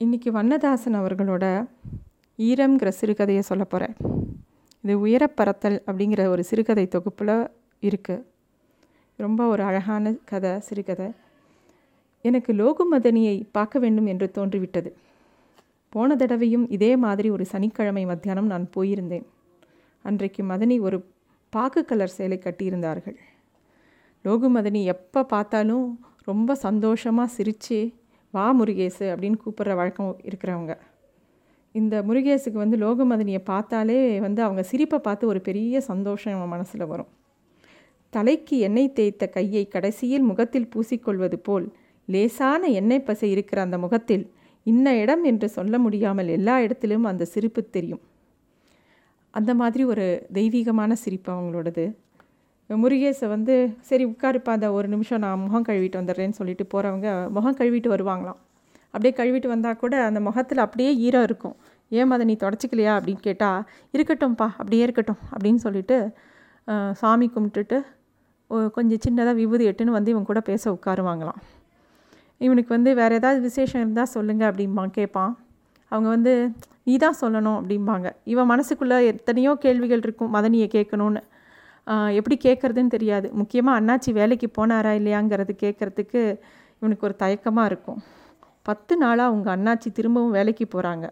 இன்றைக்கி வண்ணதாசன் அவர்களோட ஈரம்ங்கிற சிறுகதையை சொல்ல போகிறேன் இது உயரப்பறத்தல் அப்படிங்கிற ஒரு சிறுகதை தொகுப்பில் இருக்குது ரொம்ப ஒரு அழகான கதை சிறுகதை. எனக்கு லோகுமதனியை பார்க்க வேண்டும் என்று தோன்றிவிட்டது. போன தடவையும் இதே மாதிரி ஒரு சனிக்கிழமை மத்தியானம் நான் போயிருந்தேன். அன்றைக்கு மதனி ஒரு பாக்கு கலர் சேலை கட்டியிருந்தார்கள். லோகுமதனி எப்போ பார்த்தாலும் ரொம்ப சந்தோஷமாக சிரித்து வா முருகேசு அப்படின்னு கூப்பிட்ற வழக்கம் இருக்கிறவங்க. இந்த முருகேசுக்கு வந்து லோகமதனியை பார்த்தாலே வந்து அவங்க சிரிப்பை பார்த்து ஒரு பெரிய சந்தோஷம் அவன் மனசில் வரும். தலைக்கு எண்ணெய் தேய்த்த கையை கடைசியில் முகத்தில் பூசிக்கொள்வது போல் லேசான எண்ணெய் பசை இருக்கிற அந்த முகத்தில் இன்ன இடம் என்று சொல்ல முடியாமல் எல்லா இடத்திலும் அந்த சிரிப்பு தெரியும். அந்த மாதிரி ஒரு தெய்வீகமான சிரிப்பு அவங்களோடது. முருகேசை வந்து சரி உட்காருப்பா அந்த ஒரு நிமிஷம் நான் முகம் கழுவிட்டு வந்துடுறேன்னு சொல்லிட்டு போகிறவங்க முகம் கழுவிட்டு வருவாங்களாம். அப்படியே கழுவிட்டு வந்தால் கூட அந்த முகத்தில் அப்படியே ஈரம் இருக்கும். ஏன் அதை நீ தொடச்சிக்கலையா? அப்படின்னு கேட்டால் இருக்கட்டும்ப்பா அப்படியே இருக்கட்டும் அப்படின்னு சொல்லிட்டு சாமி கும்பிட்டுட்டு கொஞ்சம் சின்னதாக விபூதி எட்டுன்னு வந்து இவங்க கூட பேச உட்காருவாங்களாம். இவனுக்கு வந்து வேறு ஏதாவது விசேஷம் இருந்தால் சொல்லுங்கள் அப்படிம்பான் கேட்பான் அவங்க வந்து நீ தான் சொல்லணும் அப்படிம்பாங்க. இவன் மனசுக்குள்ளே எத்தனையோ கேள்விகள் இருக்கும் மதனியை கேட்கணுன்னு எப்படி கேட்குறதுன்னு தெரியாது. முக்கியமாக அண்ணாச்சி வேலைக்கு போனாரா இல்லையாங்கிறது கேட்குறதுக்கு இவனுக்கு ஒரு தயக்கமாக இருக்கும். பத்து நாளாக உங்கள் அண்ணாச்சி திரும்பவும் வேலைக்கு போகிறாங்க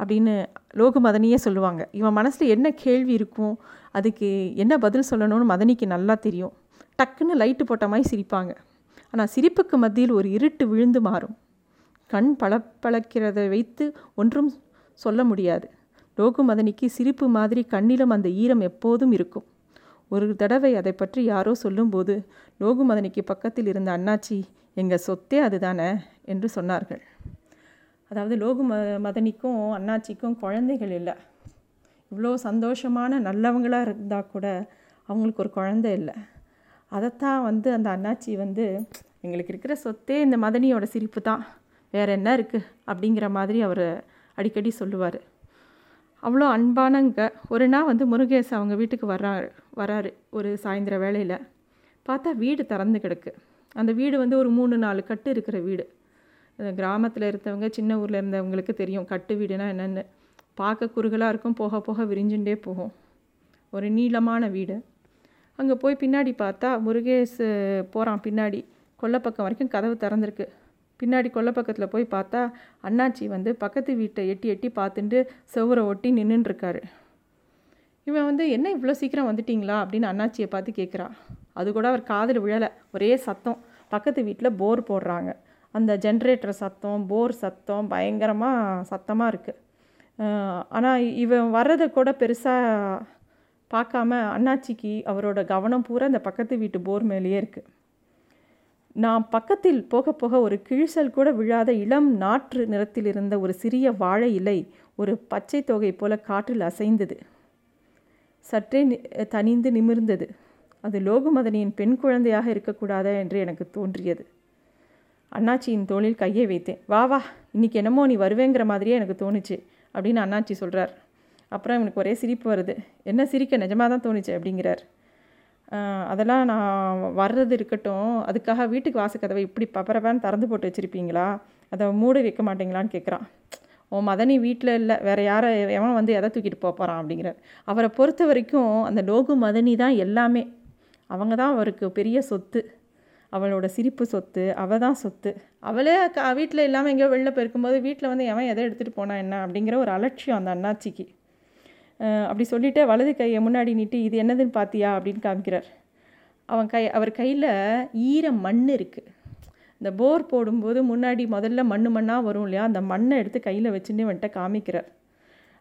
அப்படின்னு லோகு மதனியே சொல்லுவாங்க. இவன் மனசில் என்ன கேள்வி இருக்கும்? அதுக்கு என்ன பதில் சொல்லணும்னு மதனிக்கு நல்லா தெரியும். டக்குன்னு லைட்டு போட்ட மாதிரி சிரிப்பாங்க. ஆனால் சிரிப்புக்கு மத்தியில் ஒரு இருட்டு விழுந்து மாறும். கண் பளப்பளக்கிறதை வைத்து ஒன்றும் சொல்ல முடியாது. லோகு மதனிக்கு சிரிப்பு மாதிரி கண்ணிலும் அந்த ஈரம் எப்போதும் இருக்கும். ஒரு தடவை அதை பற்றி யாரோ சொல்லும்போது லோகுமதனிக்கு பக்கத்தில் இருந்த அண்ணாச்சி எங்கள் சொத்தே அதுதானே? என்று சொன்னார்கள். அதாவது லோகு ம மதனிக்கும் அண்ணாச்சிக்கும் குழந்தைகள் இல்லை. இவ்வளோ சந்தோஷமான நல்லவங்களாக இருந்தால் கூட அவங்களுக்கு ஒரு குழந்தை இல்லை. அதைத்தான் வந்து அந்த அண்ணாச்சி வந்து எங்களுக்கு இருக்கிற சொத்தே இந்த மதனியோட சிரிப்பு தான். வேறு என்ன இருக்குது அப்படிங்கிற மாதிரி அவர் அடிக்கடி சொல்லுவார். அவ்வளோ அன்பானங்க ஒரு நாள் வந்து முருகேஷ் அவங்க வீட்டுக்கு வர்றாரு வராரு ஒரு சாயந்தர வேலையில் பார்த்தா வீடு திறந்து கிடக்கு. அந்த வீடு வந்து ஒரு மூணு நாலு கட்டு இருக்கிற வீடு. கிராமத்தில் இருந்தவங்க சின்ன ஊரில் இருந்தவங்களுக்கு தெரியும் கட்டு வீடுனா என்னென்னு. பார்க்க குறுகலாக இருக்கும் போக போக விரிஞ்சுட்டே போகும். ஒரு நீளமான வீடு. அங்கே போய் பின்னாடி பார்த்தா முருகேஷ் போகிறான் பின்னாடி. கொல்லப்பக்கம் வரைக்கும் கதவு திறந்துருக்கு. பின்னாடி கொல்லை பக்கத்தில் போய் பார்த்தா அண்ணாச்சி வந்து பக்கத்து வீட்டை எட்டி எட்டி பார்த்துட்டு செவரை ஒட்டி நின்றுருக்காரு இவன் வந்து என்ன இவ்வளோ சீக்கிரம் வந்துட்டிங்களா? அப்படின்னு அண்ணாச்சியை பார்த்து கேட்குறா அது கூட அவர் காதில் விழலை. ஒரே சத்தம். பக்கத்து வீட்டில் போர் போடுறாங்க. அந்த ஜென்ரேட்டர் சத்தம் போர் சத்தம் பயங்கரமாக சத்தமாக இருக்குது ஆனால் இவன் வர்றதை கூட பெருசாக பார்க்காம அண்ணாச்சிக்கு அவரோட கவனம் பூரா அந்த பக்கத்து வீட்டு போர் மேலேயே இருக்குது நாம் பக்கத்தில் போக போக ஒரு கிழிசல் கூட விழாத இளம் நாற்று நிறத்தில் இருந்த ஒரு சிறிய வாழை இலை ஒரு பச்சை தொகை போல காற்றில் அசைந்தது. சற்றே தனிந்து நிமிர்ந்தது. அது லோகுமதனியின் பெண் குழந்தையாக இருக்கக்கூடாதா என்று எனக்கு தோன்றியது. அண்ணாச்சியின் தோளில் கையை வைத்தேன். வா வா இன்றைக்கி என்னமோ நீ வருவேங்கிற மாதிரியே எனக்கு தோணுச்சு அப்படின்னு அண்ணாச்சி சொல்கிறார் அப்புறம் எனக்கு ஒரே சிரிப்பு வருது. என்ன சிரிக்க? நிஜமாக தான் தோணுச்சு? அப்படிங்கிறார். அதெல்லாம் நான் வர்றது இருக்கட்டும். அதுக்காக வீட்டுக்கு வாசக்கதவை இப்படி பப்பரப்பான்னு திறந்து போட்டு வச்சுருப்பீங்களா? அதை மூடி வைக்க மாட்டீங்களான்னு கேட்குறான் உன் மதனி வீட்டில் இல்லை. வேறு யாரை எவன் வந்து எதை தூக்கிட்டு போகிறான் அப்படிங்கிறார். அவரை பொறுத்த வரைக்கும் அந்த லோகு மதனி தான் எல்லாமே. அவங்க தான் அவருக்கு பெரிய சொத்து. அவளோட சிரிப்பு சொத்து. அவள் தான் சொத்து. அவளே க வீட்டில் இல்லாமல் எங்கேயோ வெளில போயிருக்கும்போது வீட்டில் வந்து எவன் எதை எடுத்துகிட்டு போனா என்ன அப்படிங்கிற ஒரு அலட்சியம் அந்த அண்ணாச்சிக்கு. அப்படி சொல்லிவிட்டு வலது கையை முன்னாடி நீட்டி இது என்னதுன்னு பார்த்தியா அப்படின்னு காமிக்கிறார். அவன் கை அவர் கையில் ஈர மண் இருக்குது இந்த போர் போடும்போது முன்னாடி முதல்ல மண் மண்ணாக வரும் இல்லையா? அந்த மண்ணை எடுத்து கையில் வச்சுன்னு வந்துட்டு காமிக்கிறார்.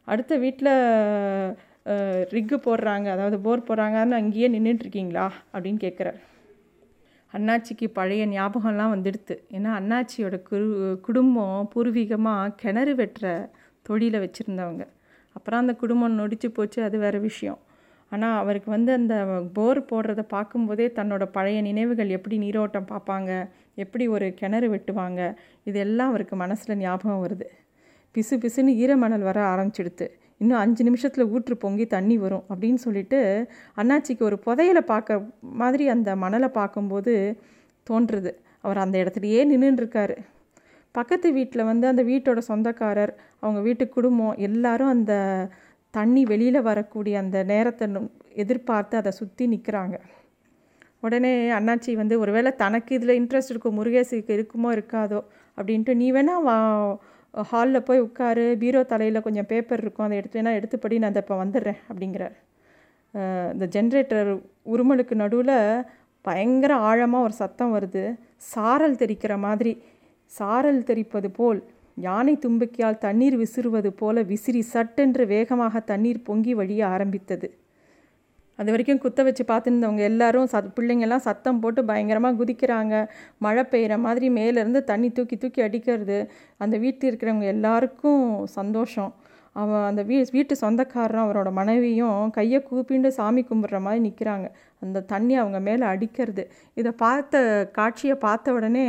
அடுத்த வீட்டில் ரிக்கு போடுறாங்க. அதாவது போர் போடுறாங்கன்னு அங்கேயே நின்றுட்டுருக்கீங்களா அப்படின்னு கேட்குறார். அண்ணாச்சிக்கு பழைய ஞாபகம்லாம் வந்துடுது ஏன்னா அண்ணாச்சியோட குரு குடும்பம் பூர்வீகமாக கிணறு வெட்டுற தொழிலை வச்சுருந்தவங்க. அப்புறம் அந்த குடும்பம் நொடிச்சு போச்சு அது வேறு விஷயம். ஆனால் அவருக்கு வந்து அந்த போர் போடுறத பார்க்கும்போதே தன்னோட பழைய நினைவுகள் எப்படி நீரோட்டம் பார்ப்பாங்க எப்படி ஒரு கிணறு வெட்டுவாங்க இதெல்லாம் அவருக்கு மனசில் ஞாபகம் வருது. பிசு பிசுன்னு ஈரமணல் வர ஆரம்பிச்சிடுது இன்னும் அஞ்சு நிமிஷத்தில் ஊற்று பொங்கி தண்ணி வரும் அப்படின்னு சொல்லிட்டு அண்ணாச்சிக்கு ஒரு புதையலை பார்க்க மாதிரி அந்த மணலை பார்க்கும்போது தோன்றுறது அவர் அந்த இடத்துலையே நின்றுருக்காரு பக்கத்து வீட்டில் வந்து அந்த வீட்டோட சொந்தக்காரர் அவங்க வீட்டு குடும்பம் எல்லாரும் அந்த தண்ணி வெளியில் வரக்கூடிய அந்த நேரத்தை எதிர்பார்த்து அதை சுற்றி நிற்கிறாங்க உடனே அண்ணாச்சி வந்து ஒருவேளை தனக்கு இதில் இன்ட்ரெஸ்ட் இருக்கும் முருகேசுக்கு இருக்குமோ இருக்காதோ? அப்படின்ட்டு நீ வேணால் வா ஹாலில் போய் உட்காரு பீரோ தலையில் கொஞ்சம் பேப்பர் இருக்கும் அதை எடுத்து வேணால் எடுத்துப்படி நான் அதை இப்போ வந்துடுறேன் அப்படிங்கிறார். இந்த ஜென்ரேட்டர் உருமலுக்கு நடுவில் பயங்கர ஆழமாக ஒரு சத்தம் வருது. சாரல் தெரிக்கிற மாதிரி சாரல் தெரிப்பது போல் யானை தும்பிக்கையால் தண்ணீர் விசிறுவது போல விசிறி சட்டென்று வேகமாக தண்ணீர் பொங்கி வழிய ஆரம்பித்தது. அது வரைக்கும் குத்த வச்சு பார்த்துருந்தவங்க எல்லாரும் சத் பிள்ளைங்கள்லாம் சத்தம் போட்டு பயங்கரமாக குதிக்கிறாங்க. மழை பெய்கிற மாதிரி மேலேருந்து தண்ணி தூக்கி தூக்கி அடிக்கிறது. அந்த வீட்டில் இருக்கிறவங்க எல்லாருக்கும் சந்தோஷம். அவன் அந்த வீ வீட்டு சொந்தக்காரரும் அவரோட மனைவியும் கையை கூப்பிண்டு சாமி கும்பிட்ற மாதிரி நிற்கிறாங்க அந்த தண்ணி அவங்க மேலே அடிக்கிறது. இதை பார்த்த காட்சியை பார்த்த உடனே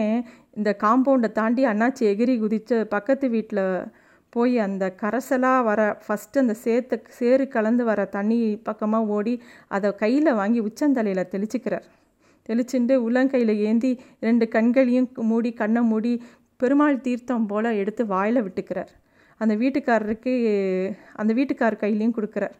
இந்த காம்பவுண்டை தாண்டி அண்ணாச்சி எகிரி குதித்து பக்கத்து வீட்டில் போய் அந்த கரசலாக வர ஃபஸ்ட்டு அந்த சேத்து சேறு கலந்து வர தண்ணி பக்கமாக ஓடி அதை கையில் வாங்கி உச்சந்தலையில் தெளிச்சுக்கிறார். தெளிச்சுண்டு உள்ளங்கையில் ஏந்தி ரெண்டு கண்களையும் மூடி கண்ணை மூடி பெருமாள் தீர்த்தம் போல் எடுத்து வாயில் விட்டுக்கிறார். அந்த வீட்டுக்காரருக்கு அந்த வீட்டுக்கார் கையிலையும் கொடுக்குறார்.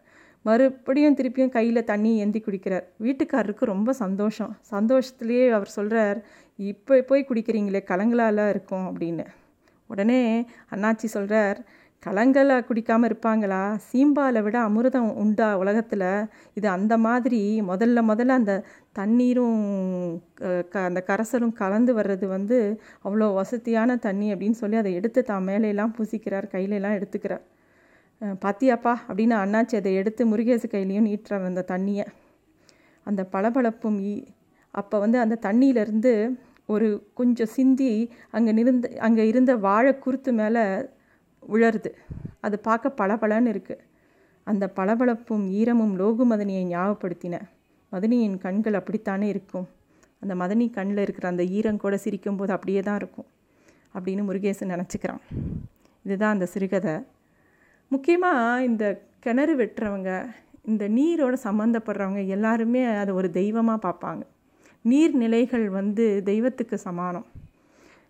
மறுபடியும் திருப்பியும் கையில் தண்ணி ஏந்தி குடிக்கிறார். வீட்டுக்காரருக்கு ரொம்ப சந்தோஷம். சந்தோஷத்துலேயே அவர் சொல்கிறார் இப்போ போய் குடிக்கிறீங்களே கலங்களால இருக்கும் அப்படின்னு. உடனே அண்ணாச்சி சொல்கிறார் கலங்களை குடிக்காமல் இருப்பாங்களா? சீம்பாலை விட அமிர்தம் உண்டா உலகத்தில்? இது அந்த மாதிரி முதல்ல முதல்ல அந்த தண்ணீரும் க அந்த கரசலும் கலந்து வர்றது வந்து அவ்வளோ வசதியான தண்ணி அப்படின்னு சொல்லி அதை எடுத்து தான் மேலையெல்லாம் பூசிக்கிறார் கையிலெல்லாம் எடுத்துக்கிறார். பாத்தியாப்பா அப்படின்னு அண்ணாச்சி அதை எடுத்து முருகேசு கையிலையும் நீட்டுறார் அந்த தண்ணியை. அந்த பளபளப்பும் அப்போ வந்து அந்த தண்ணியிலேருந்து ஒரு கொஞ்சம் சிந்தி அங்கே நிறுந்த அங்கே இருந்த வாழை குருத்து மேலே உழருது அது பார்க்க பளபளன்னு இருக்குது அந்த பளபளப்பும் ஈரமும் லோகு மதனியை ஞாபகப்படுத்தின. மதனியின் கண்கள் அப்படித்தானே இருக்கும். அந்த மதனி கண்ணில் இருக்கிற அந்த ஈரம் கூட சிரிக்கும்போது அப்படியே தான் இருக்கும் அப்படின்னு முருகேசன் நினச்சிக்கிறான். இதுதான் அந்த சிறுகதை. முக்கியமாக இந்த கிணறு வெட்டுறவங்க இந்த நீரோட சம்மந்தப்படுறவங்க எல்லாருமே அதை ஒரு தெய்வமாக பார்ப்பாங்க. நீர்நிலைகள் வந்து தெய்வத்துக்கு சமானம்.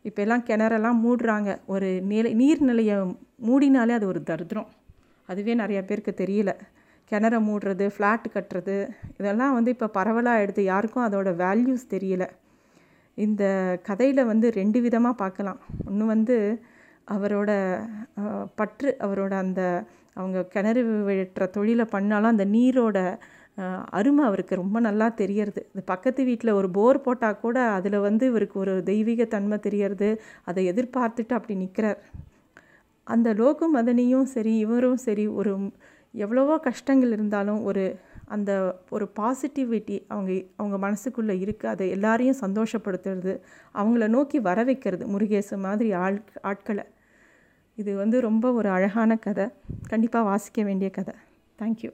இப்போ எல்லாம் கிணறெல்லாம் மூடுறாங்க. ஒரு நிலை நீர்நிலையை மூடினாலே அது ஒரு தரித்திரம். அதுவே நிறையா பேருக்கு தெரியல. கிணற மூடுறது ஃப்ளாட் கட்டுறது இதெல்லாம் வந்து இப்போ பரவலாக எடுத்து யாருக்கும் அதோட வேல்யூஸ் தெரியல. இந்த கதையில் வந்து ரெண்டு விதமாக பார்க்கலாம். ஒன்று வந்து அவரோட பற்று அவரோட அந்த அவங்க கிணறு வெட்டுற தொழிலை பண்ணாலும் அந்த நீரோட அருமை அவருக்கு. ரொம்ப நல்லா தெரியறது. இந்த பக்கத்து வீட்டில் ஒரு போர் போட்டால் கூட அதில் வந்து இவருக்கு ஒரு தெய்வீக தன்மை தெரியறது. அதை எதிர்பார்த்துட்டு அப்படி நிற்கிறார் அந்த லோகு மதனியும் சரி இவரும் சரி ஒரு எவ்வளவோ கஷ்டங்கள் இருந்தாலும் ஒரு அந்த ஒரு பாசிட்டிவிட்டி அவங்க அவங்க மனசுக்குள்ளே இருக்குது அதை எல்லாரையும் சந்தோஷப்படுத்துறது. அவங்கள நோக்கி வர வைக்கிறது முருகேசு மாதிரி ஆள் ஆட்களை. இது வந்து ரொம்ப ஒரு அழகான கதை. கண்டிப்பாக வாசிக்க வேண்டிய கதை. தேங்க்யூ